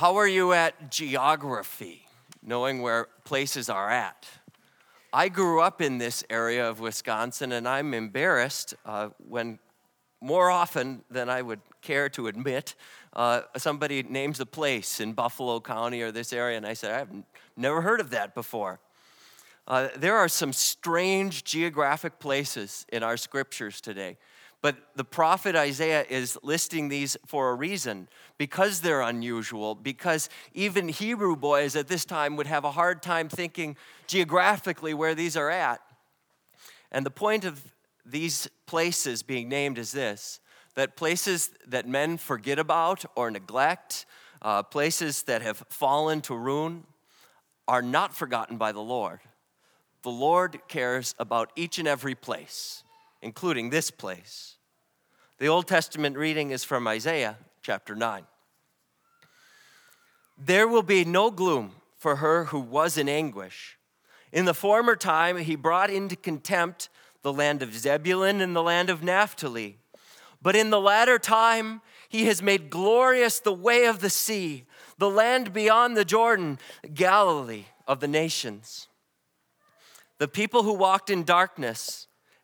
How are you at geography, knowing where places are at? I grew up in this area of Wisconsin, and I'm embarrassed uh, when more often than I would care to admit, uh, somebody names a place in Buffalo County or this area, and I said, I've never heard of that before. Uh, there are some strange geographic places in our scriptures today. But the prophet Isaiah is listing these for a reason because they're unusual, because even Hebrew boys at this time would have a hard time thinking geographically where these are at. And the point of these places being named is this that places that men forget about or neglect, uh, places that have fallen to ruin, are not forgotten by the Lord. The Lord cares about each and every place, including this place. The Old Testament reading is from Isaiah chapter 9. There will be no gloom for her who was in anguish. In the former time, he brought into contempt the land of Zebulun and the land of Naphtali. But in the latter time, he has made glorious the way of the sea, the land beyond the Jordan, Galilee of the nations. The people who walked in darkness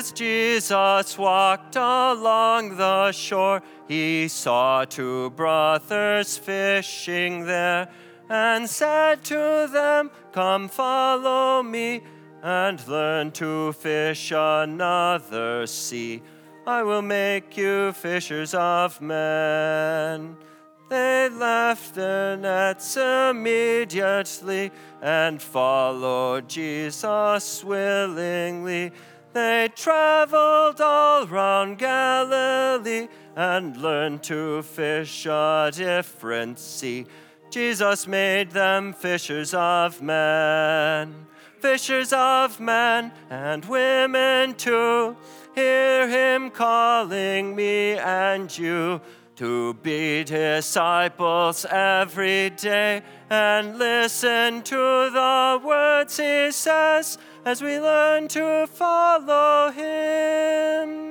Jesus walked along the shore, he saw two brothers fishing there, and said to them, Come follow me, and learn to fish another sea. I will make you fishers of men. They left their nets immediately and followed Jesus willingly. They traveled all round Galilee and learned to fish a different sea. Jesus made them fishers of men, fishers of men and women too. Hear him calling me and you to be disciples every day and listen to the words he says as we learn to follow him.